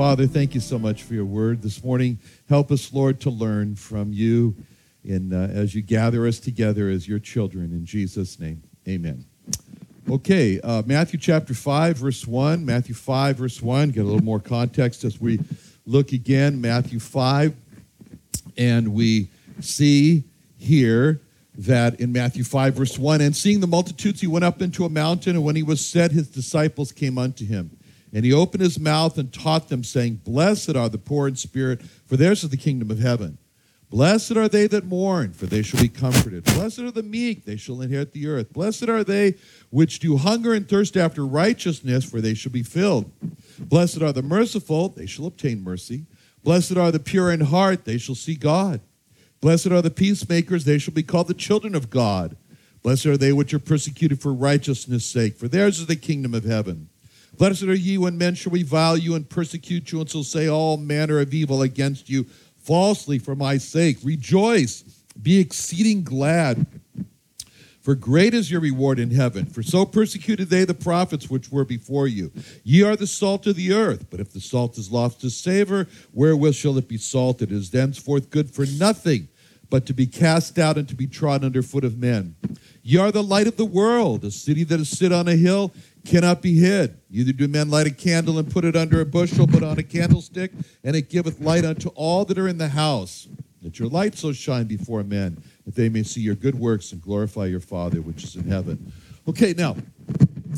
Father, thank you so much for your word this morning. Help us, Lord, to learn from you in, uh, as you gather us together as your children. In Jesus' name, amen. Okay, uh, Matthew chapter 5, verse 1. Matthew 5, verse 1. Get a little more context as we look again. Matthew 5, and we see here that in Matthew 5, verse 1, and seeing the multitudes, he went up into a mountain, and when he was set, his disciples came unto him. And he opened his mouth and taught them, saying, Blessed are the poor in spirit, for theirs is the kingdom of heaven. Blessed are they that mourn, for they shall be comforted. Blessed are the meek, they shall inherit the earth. Blessed are they which do hunger and thirst after righteousness, for they shall be filled. Blessed are the merciful, they shall obtain mercy. Blessed are the pure in heart, they shall see God. Blessed are the peacemakers, they shall be called the children of God. Blessed are they which are persecuted for righteousness' sake, for theirs is the kingdom of heaven. Blessed are ye when men shall revile you and persecute you and shall say all manner of evil against you falsely for my sake. Rejoice, be exceeding glad, for great is your reward in heaven. For so persecuted they the prophets which were before you. Ye are the salt of the earth, but if the salt is lost its savor, wherewith shall it be salted? It is thenceforth good for nothing but to be cast out and to be trodden under foot of men. Ye are the light of the world. A city that is sit on a hill cannot be hid. Neither do men light a candle and put it under a bushel, but on a candlestick, and it giveth light unto all that are in the house. That your light so shine before men, that they may see your good works and glorify your Father which is in heaven. Okay, now,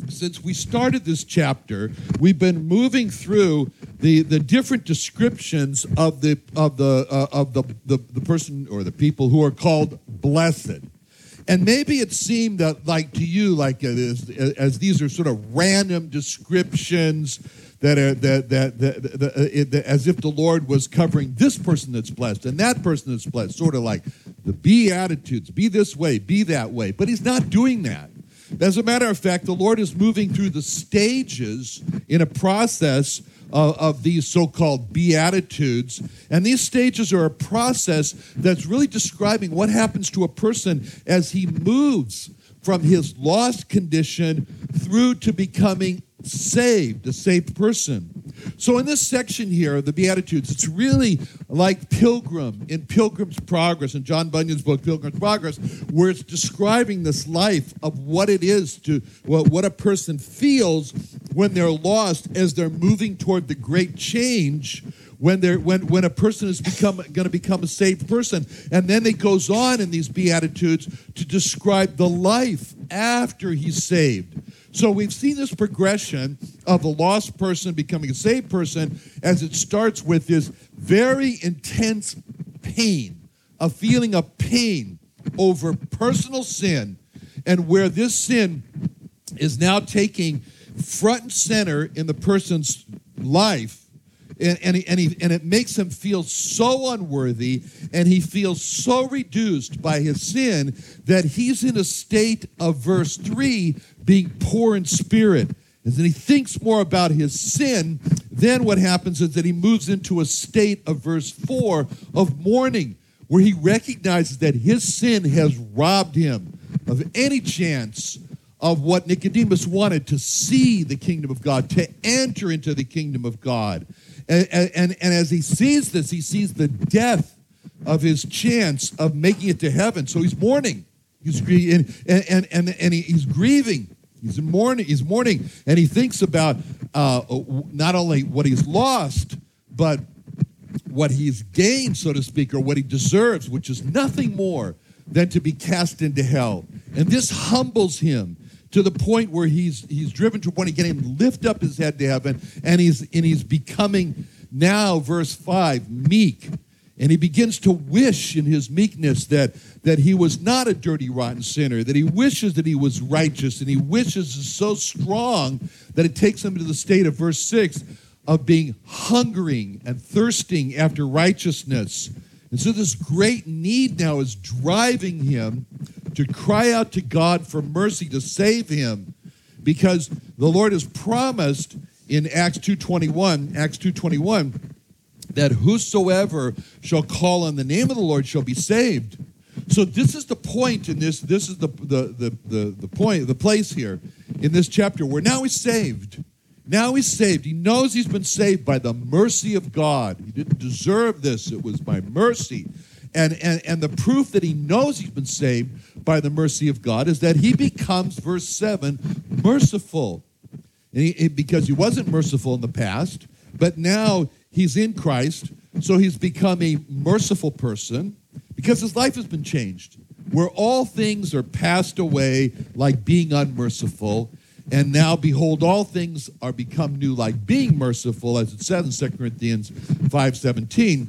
since we started this chapter, we've been moving through the, the different descriptions of the of the uh, of the, the the person or the people who are called blessed. And maybe it seemed that, like to you, like uh, as, uh, as these are sort of random descriptions that are that that, that, that, uh, that, as if the Lord was covering this person that's blessed and that person that's blessed, sort of like the beatitudes, be this way, be that way. But He's not doing that. As a matter of fact, the Lord is moving through the stages in a process of, of these so called Beatitudes. And these stages are a process that's really describing what happens to a person as he moves from his lost condition through to becoming saved, a saved person. So, in this section here the Beatitudes, it's really like Pilgrim in Pilgrim's Progress, in John Bunyan's book, Pilgrim's Progress, where it's describing this life of what it is to, what a person feels when they're lost as they're moving toward the great change when they're when when a person is become going to become a saved person. And then it goes on in these beatitudes to describe the life after he's saved so we've seen this progression of a lost person becoming a saved person as it starts with this very intense pain, a feeling of pain over personal sin, and where this sin is now taking front and center in the person's life. And, and, he, and, he, and it makes him feel so unworthy and he feels so reduced by his sin that he's in a state of verse 3 being poor in spirit and then he thinks more about his sin then what happens is that he moves into a state of verse 4 of mourning where he recognizes that his sin has robbed him of any chance of what Nicodemus wanted to see the kingdom of God, to enter into the kingdom of God. And, and, and as he sees this, he sees the death of his chance of making it to heaven. So he's mourning. He's and, and, and, and he's grieving. He's mourning. He's mourning, and he thinks about uh, not only what he's lost, but what he's gained, so to speak, or what he deserves, which is nothing more than to be cast into hell. And this humbles him to the point where he's he's driven to a point he can't even lift up his head to heaven, and he's and he's becoming now, verse 5, meek. And he begins to wish in his meekness that, that he was not a dirty, rotten sinner, that he wishes that he was righteous, and he wishes is so strong that it takes him to the state of verse 6 of being hungering and thirsting after righteousness. And so this great need now is driving him to cry out to God for mercy to save him because the Lord has promised in Acts 2:21, Acts 2:21 that whosoever shall call on the name of the Lord shall be saved. So this is the point in this this is the the the the, the point the place here in this chapter where now he's saved. Now he's saved. He knows he's been saved by the mercy of God. He didn't deserve this. It was by mercy. And, and, and the proof that he knows he's been saved by the mercy of God is that he becomes, verse 7, merciful. He, because he wasn't merciful in the past, but now he's in Christ, so he's become a merciful person because his life has been changed. Where all things are passed away like being unmerciful, and now behold, all things are become new like being merciful, as it says in 2 Corinthians 5.17.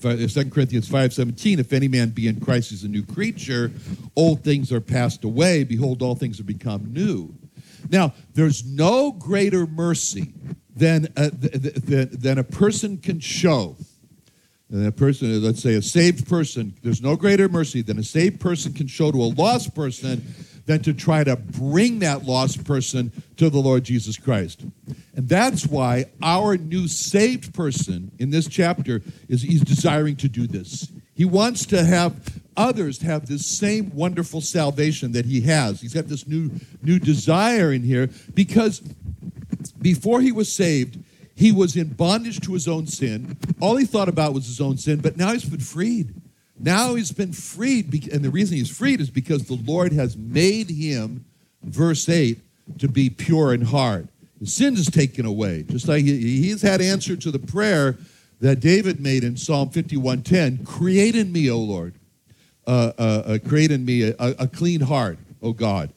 2 Corinthians 5.17, if any man be in Christ, he's a new creature. Old things are passed away. Behold, all things are become new. Now, there's no greater mercy than a, than a person can show. And a person, uh, let's say a saved person, there's no greater mercy than a saved person can show to a lost person than to try to bring that lost person to the Lord Jesus Christ. And that's why our new saved person in this chapter is he's desiring to do this. He wants to have others have this same wonderful salvation that he has. He's got this new new desire in here because before he was saved, he was in bondage to his own sin. All he thought about was his own sin, but now he's been freed. Now he's been freed, and the reason he's freed is because the Lord has made him, verse 8, to be pure in heart. His sin is taken away. Just like he's had answer to the prayer that David made in Psalm 51:10, create in me, O Lord, uh, uh, uh, create in me a, a, clean heart, O God.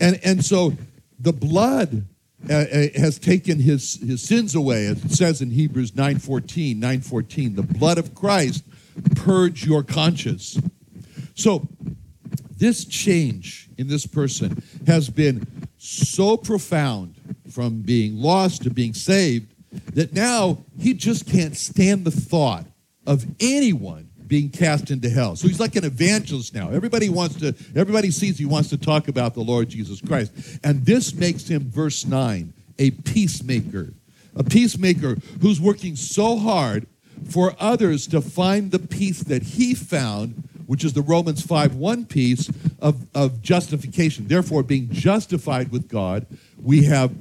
And, and so the blood uh, uh, has taken his, his sins away. It says in Hebrews 9.14, 9.14, the blood of Christ purge your conscience. So this change in this person has been so profound from being lost to being saved that now he just can't stand the thought of anyone being cast into hell. So he's like an evangelist now. Everybody wants to, everybody sees he wants to talk about the Lord Jesus Christ. And this makes him, verse 9, a peacemaker. A peacemaker who's working so hard for others to find the peace that he found, which is the Romans 5 1 peace of, of justification. Therefore, being justified with God, we have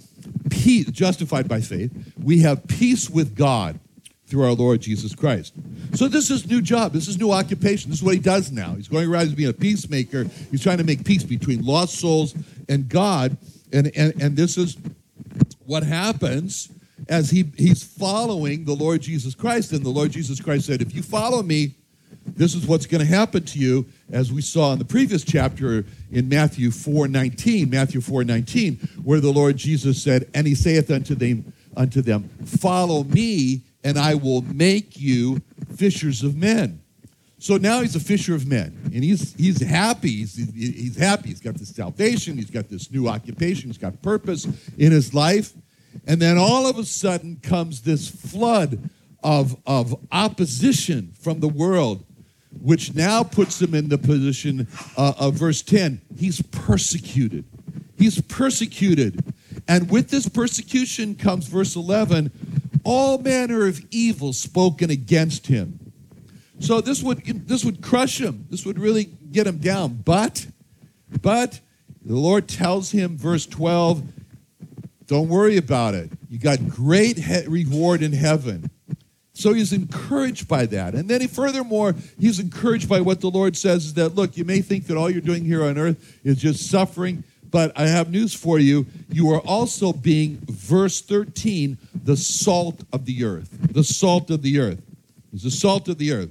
peace, justified by faith, we have peace with God through our Lord Jesus Christ. So this is new job. This is new occupation. This is what he does now. He's going around as being a peacemaker. He's trying to make peace between lost souls and God. And, and, and this is what happens as he, he's following the Lord Jesus Christ. And the Lord Jesus Christ said, If you follow me, this is what's going to happen to you, as we saw in the previous chapter in Matthew 4 19, Matthew 4 19, where the Lord Jesus said, And he saith unto them, unto them, Follow me, and I will make you fishers of men. So now he's a fisher of men, and he's he's happy. He's, he's happy. He's got this salvation. He's got this new occupation. He's got purpose in his life. And then all of a sudden comes this flood of, of opposition from the world, which now puts him in the position uh, of verse 10. He's persecuted. He's persecuted. And with this persecution comes verse 11 all manner of evil spoken against him. So this would, this would crush him. This would really get him down. But, but the Lord tells him, verse 12, don't worry about it. You got great he- reward in heaven. So he's encouraged by that. And then he, furthermore, he's encouraged by what the Lord says is that, look, you may think that all you're doing here on earth is just suffering, but I have news for you. You are also being, verse 13, the salt of the earth. The salt of the earth. He's the salt of the earth.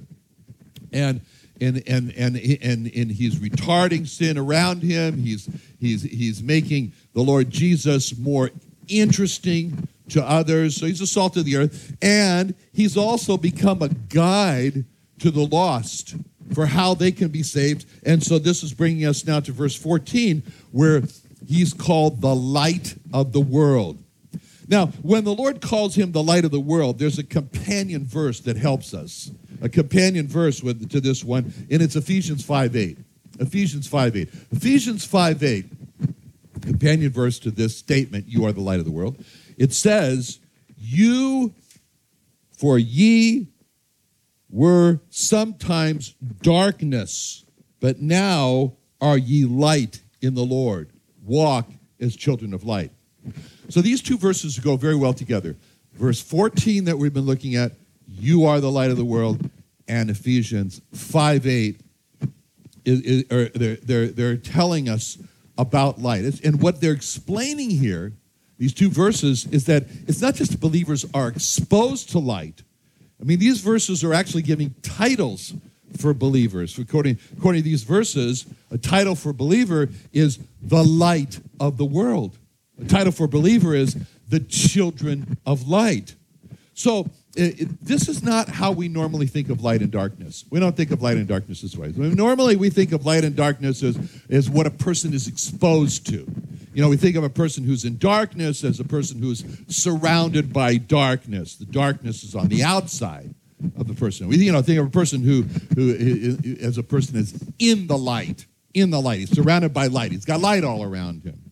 And and and and and, and he's retarding sin around him. He's he's he's making the Lord Jesus more interesting to others. So he's the salt of the earth. And he's also become a guide to the lost for how they can be saved. And so this is bringing us now to verse 14, where he's called the light of the world. Now, when the Lord calls him the light of the world, there's a companion verse that helps us. A companion verse with, to this one, and it's Ephesians 5 8. Ephesians 5 8. Ephesians 5 8, companion verse to this statement, You are the light of the world. It says, You, for ye were sometimes darkness, but now are ye light in the Lord. Walk as children of light. So these two verses go very well together. Verse 14 that we've been looking at, you are the light of the world, and Ephesians 5 8, is, is, they're, they're, they're telling us about light. It's, and what they're explaining here, these two verses, is that it's not just believers are exposed to light. I mean, these verses are actually giving titles for believers. According, according to these verses, a title for believer is the light of the world. The title for believer is the children of light. So it, it, this is not how we normally think of light and darkness. We don't think of light and darkness this way. Normally, we think of light and darkness as, as what a person is exposed to. You know, we think of a person who's in darkness as a person who's surrounded by darkness. The darkness is on the outside of the person. We, you know, think of a person who, who as a person is in the light, in the light. He's surrounded by light. He's got light all around him.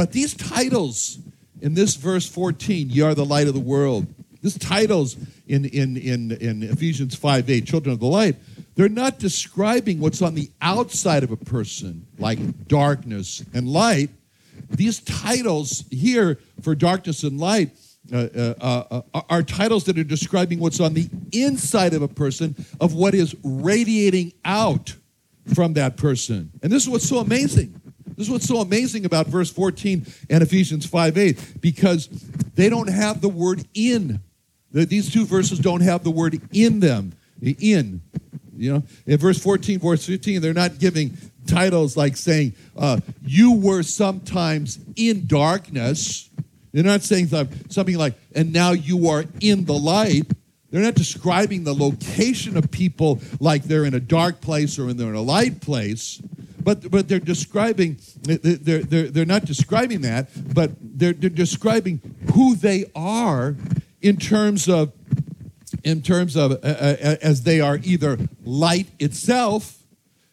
But these titles in this verse 14, you are the light of the world. These titles in, in, in, in Ephesians 5 8, children of the light, they're not describing what's on the outside of a person, like darkness and light. These titles here for darkness and light uh, uh, uh, uh are titles that are describing what's on the inside of a person, of what is radiating out from that person. And this is what's so amazing. This is what's so amazing about verse 14 and Ephesians 5 8, because they don't have the word in. These two verses don't have the word in them. In. You know, in verse 14, verse 15, they're not giving titles like saying, uh, You were sometimes in darkness. They're not saying something like, And now you are in the light. They're not describing the location of people like they're in a dark place or they're in a light place. But, but they're describing, they're, they're, they're not describing that, but they're, they're describing who they are in terms of, in terms of uh, uh, as they are either light itself,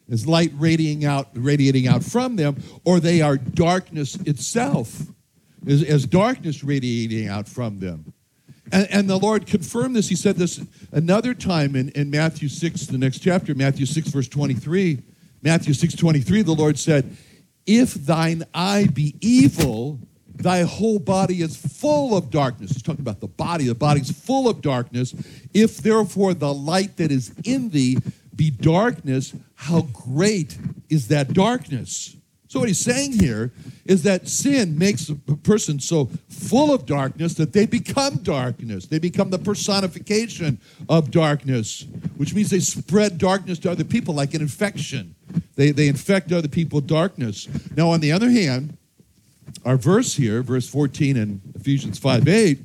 as light radiating out, radiating out from them, or they are darkness itself, as, as darkness radiating out from them. And, and, the Lord confirmed this. He said this another time in, in Matthew 6, the next chapter, Matthew 6, verse 23. Matthew 6 23, the Lord said, If thine eye be evil, thy whole body is full of darkness. He's talking about the body. The body's full of darkness. If therefore the light that is in thee be darkness, how great is that darkness? So, what he's saying here is that sin makes a person so full of darkness that they become darkness. They become the personification of darkness, which means they spread darkness to other people like an infection. They, they infect other people darkness. Now, on the other hand, our verse here, verse 14 in Ephesians 5 8,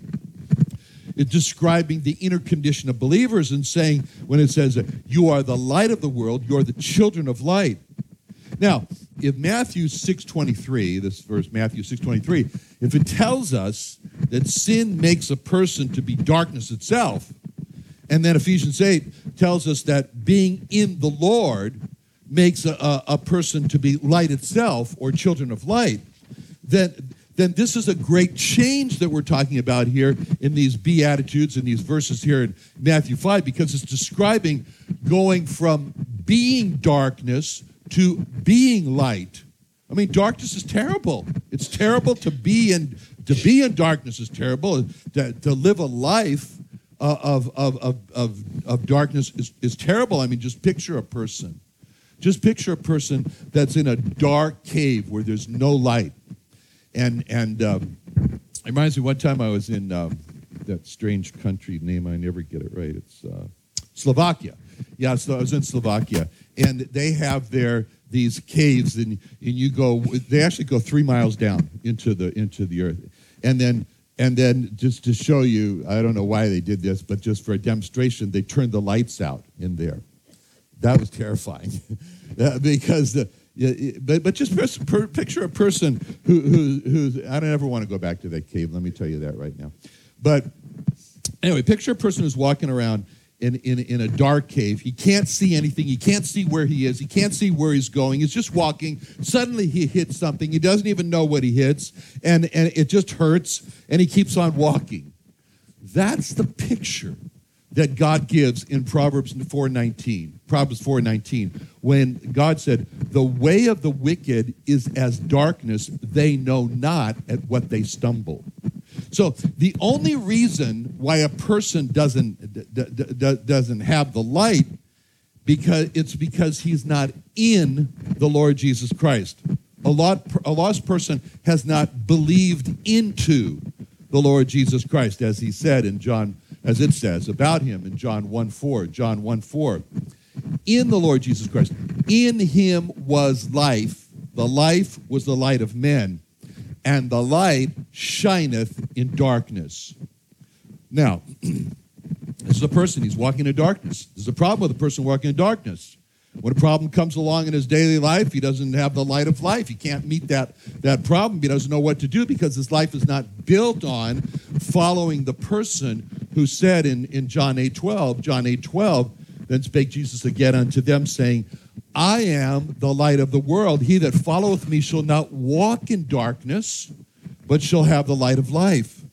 is describing the inner condition of believers and saying, when it says, You are the light of the world, you are the children of light. Now, if Matthew 6.23, this verse, Matthew 6.23, if it tells us that sin makes a person to be darkness itself, and then Ephesians 8 tells us that being in the Lord makes a, a, person to be light itself or children of light, then then this is a great change that we're talking about here in these Beatitudes and these verses here in Matthew 5 because it's describing going from being darkness to being light. I mean, darkness is terrible. It's terrible to be in to be in darkness is terrible. To, to live a life of, of, of, of, of darkness is, is terrible. I mean, just picture a person just picture a person that's in a dark cave where there's no light. And, and um, it reminds me one time I was in um, that strange country name, I never get it right. It's uh, Slovakia. Yeah, so I was in Slovakia, and they have their these caves, and and you go. They actually go three miles down into the into the earth, and then and then just to show you, I don't know why they did this, but just for a demonstration, they turned the lights out in there. That was terrifying, because the. but but just per, picture a person who who who's I don't ever want to go back to that cave. Let me tell you that right now. But anyway, picture a person who's walking around in, in, in a dark cave. He can't see anything. He can't see where he is. He can't see where he's going. He's just walking. Suddenly he hits something. He doesn't even know what he hits. And, and it just hurts. And he keeps on walking. That's the picture that God gives in Proverbs 4:19. Proverbs 4:19 when God said, "The way of the wicked is as darkness; they know not at what they stumble." So the only reason why a person doesn't d- d- doesn't have the light because it's because he's not in the Lord Jesus Christ. A lot a lost person has not believed into the Lord Jesus Christ as he said in John as it says about him in John 1 4, John 1 4. In the Lord Jesus Christ, in him was life. The life was the light of men, and the light shineth in darkness. Now, this is a person, he's walking in darkness. There's a problem with a person walking in darkness. When a problem comes along in his daily life, he doesn't have the light of life. He can't meet that, that problem. He doesn't know what to do because his life is not built on following the person who said in, in John 8 12, John 8 12, then spake Jesus again unto them, saying, I am the light of the world. He that followeth me shall not walk in darkness, but shall have the light of life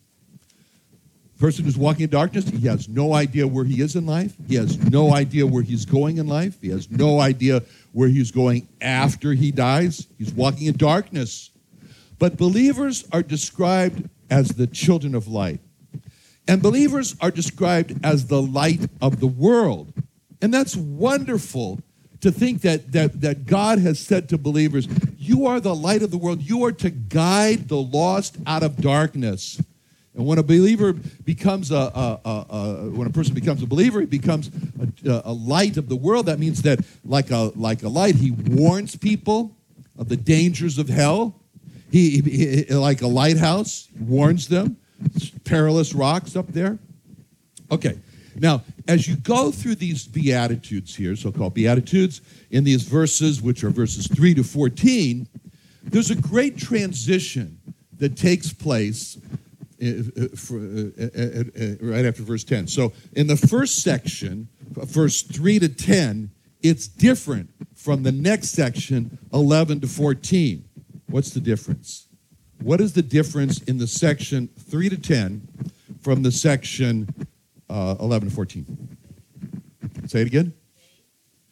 person who's walking in darkness, he has no idea where he is in life. He has no idea where he's going in life. He has no idea where he's going after he dies. He's walking in darkness. But believers are described as the children of light. And believers are described as the light of the world. And that's wonderful to think that, that, that God has said to believers, You are the light of the world. You are to guide the lost out of darkness. And when a believer becomes a, a, a, a, when a person becomes a believer, he becomes a, light of the world. That means that, like a like a light, he warns people of the dangers of hell. He, he like a lighthouse, warns them. Perilous rocks up there. Okay, now as you go through these beatitudes here, so-called beatitudes, in these verses, which are verses three to fourteen, there's a great transition that takes place uh, uh, uh, right after verse 10. So in the first section, verse 3 to 10, it's different from the next section, 11 to 14. What's the difference? What is the difference in the section 3 to 10 from the section uh, 11 to 14? Say it again.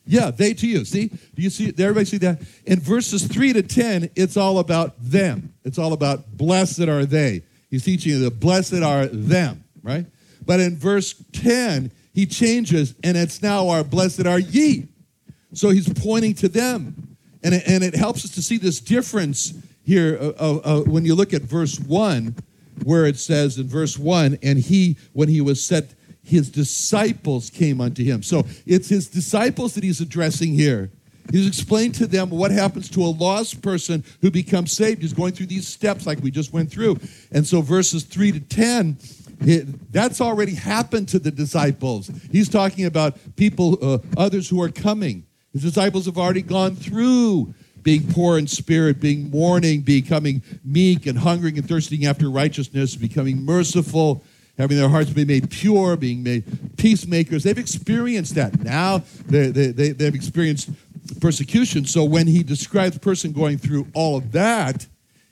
Yeah, they to you. See? Do you see? Everybody see that? In verses 3 to 10, it's all about them. It's all about blessed are they. He's teaching the blessed are them, right? But in verse 10, he changes, and it's now our blessed are ye. So he's pointing to them. And it, and it helps us to see this difference here uh, uh, uh, when you look at verse 1, where it says in verse 1, and he, when he was set, his disciples came unto him. So it's his disciples that he's addressing here. He's explained to them what happens to a lost person who becomes saved. He's going through these steps like we just went through. And so verses 3 to 10, it, that's already happened to the disciples. He's talking about people, uh, others who are coming. His disciples have already gone through being poor in spirit, being mourning, becoming meek and hungering and thirsting after righteousness, becoming merciful, having their hearts be made pure, being made peacemakers. They've experienced that. Now they, they, they, they've experienced persecution. So when he describes a person going through all of that,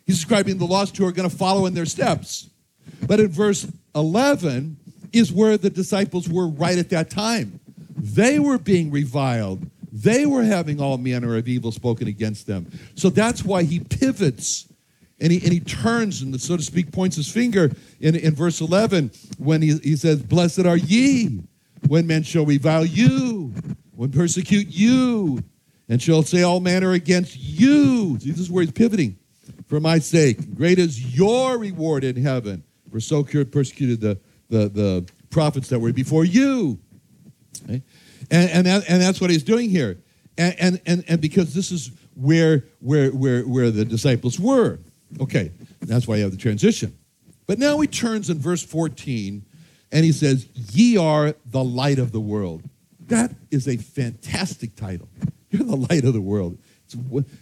he's describing the lost who are going to follow in their steps. But in verse 11 is where the disciples were right at that time. They were being reviled. They were having all manner of evil spoken against them. So that's why he pivots and he, and he turns and, so to speak, points his finger in, in verse 11 when he, he says, Blessed are ye when men shall revile you, when persecute you, and shall say all manner against you. See, this is where he's pivoting. For my sake, great is your reward in heaven. For so persecuted the, the, the prophets that were before you. Okay? And, and, that, and that's what he's doing here. And, and, and, and because this is where, where, where, where the disciples were. Okay, that's why you have the transition. But now he turns in verse 14 and he says, Ye are the light of the world. That is a fantastic title. You're the light of the world.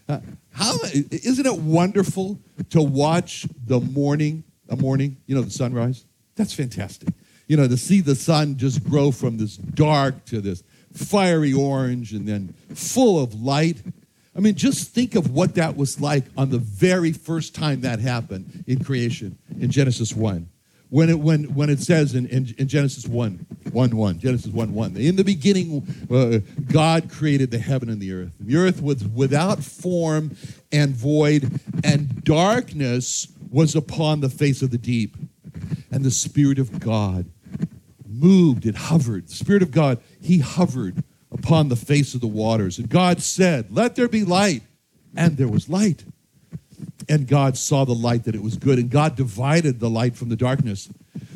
Uh, how isn't it wonderful to watch the morning, a morning, you know, the sunrise? That's fantastic. You know, to see the sun just grow from this dark to this fiery orange and then full of light. I mean, just think of what that was like on the very first time that happened in creation in Genesis 1 when it, when, when it says in, in, in, Genesis 1, 1, 1, Genesis 1, 1, in the beginning, uh, God created the heaven and the earth. The earth was without form and void, and darkness was upon the face of the deep. And the Spirit of God moved, it hovered. The Spirit of God, He hovered upon the face of the waters. And God said, Let there be light. And there was light. And God saw the light that it was good, and God divided the light from the darkness.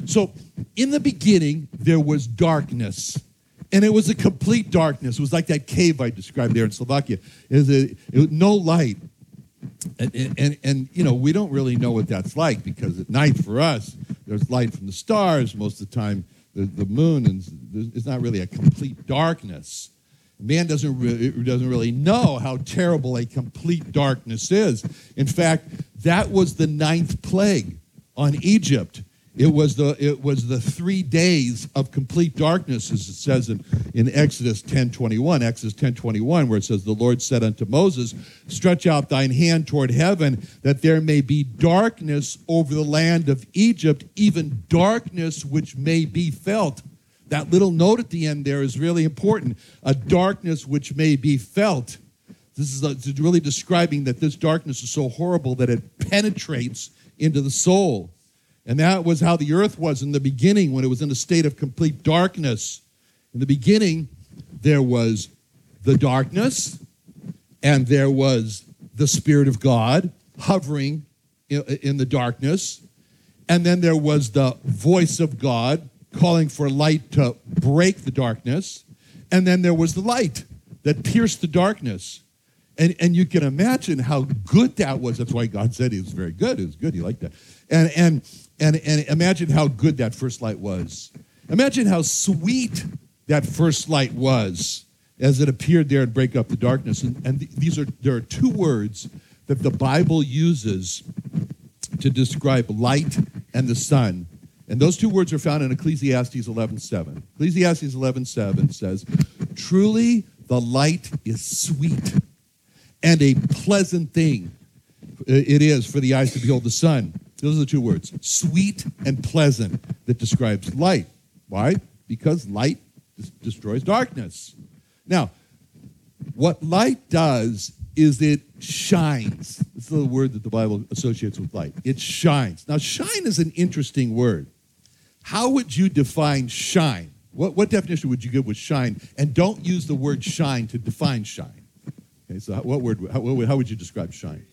So, in the beginning, there was darkness, and it was a complete darkness. It was like that cave I described there in Slovakia. It was, a, it was no light. And, and, and, you know, we don't really know what that's like because at night for us, there's light from the stars most of the time, the, the moon, and it's not really a complete darkness. Man doesn't, re- doesn't really know how terrible a complete darkness is. In fact, that was the ninth plague on Egypt. It was the, it was the three days of complete darkness, as it says in, in Exodus 10.21, Exodus 10.21, where it says, The Lord said unto Moses, Stretch out thine hand toward heaven, that there may be darkness over the land of Egypt, even darkness which may be felt. That little note at the end there is really important. A darkness which may be felt. Uh, this is really describing that this darkness is so horrible that it penetrates into the soul. And that was how the earth was in the beginning when it was in a state of complete darkness. In the beginning, there was the darkness, and there was the Spirit of God hovering in, the darkness. And then there was the voice of God calling for light to break the darkness. And then there was the light that pierced the darkness. And, and you can imagine how good that was. That's why God said he was very good. It was good. He liked that. And, and, and, and imagine how good that first light was. Imagine how sweet that first light was as it appeared there and break up the darkness. And, and these are there are two words that the Bible uses to describe light and the sun. And those two words are found in Ecclesiastes 11:7. Ecclesiastes 11:7 says, "Truly the light is sweet and a pleasant thing it is for the eyes to behold the sun." Those are the two words, sweet and pleasant, that describes light. Why? Because light destroys darkness. Now, what light does is it shines. This is the word that the Bible associates with light. It shines. Now, shine is an interesting word. How would you define shine? What, what definition would you give with shine? And don't use the word shine to define shine. Okay, so what word? How, how would you describe shine?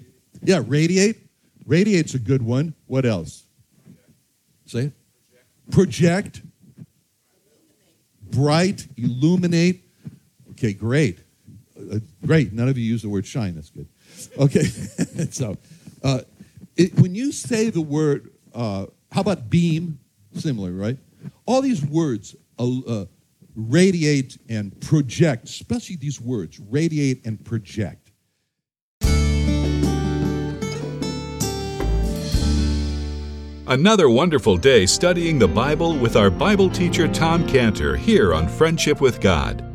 Yeah, radiate. Radiate's a good one. What else? Say it. Project. Bright. Illuminate. Okay, great. Uh, great. None of you use the word shine. That's good. Okay. so, uh, it, when you say the word, uh, how about beam? Similar, right? All these words uh, uh, radiate and project, especially these words radiate and project. Another wonderful day studying the Bible with our Bible teacher Tom Cantor here on Friendship with God.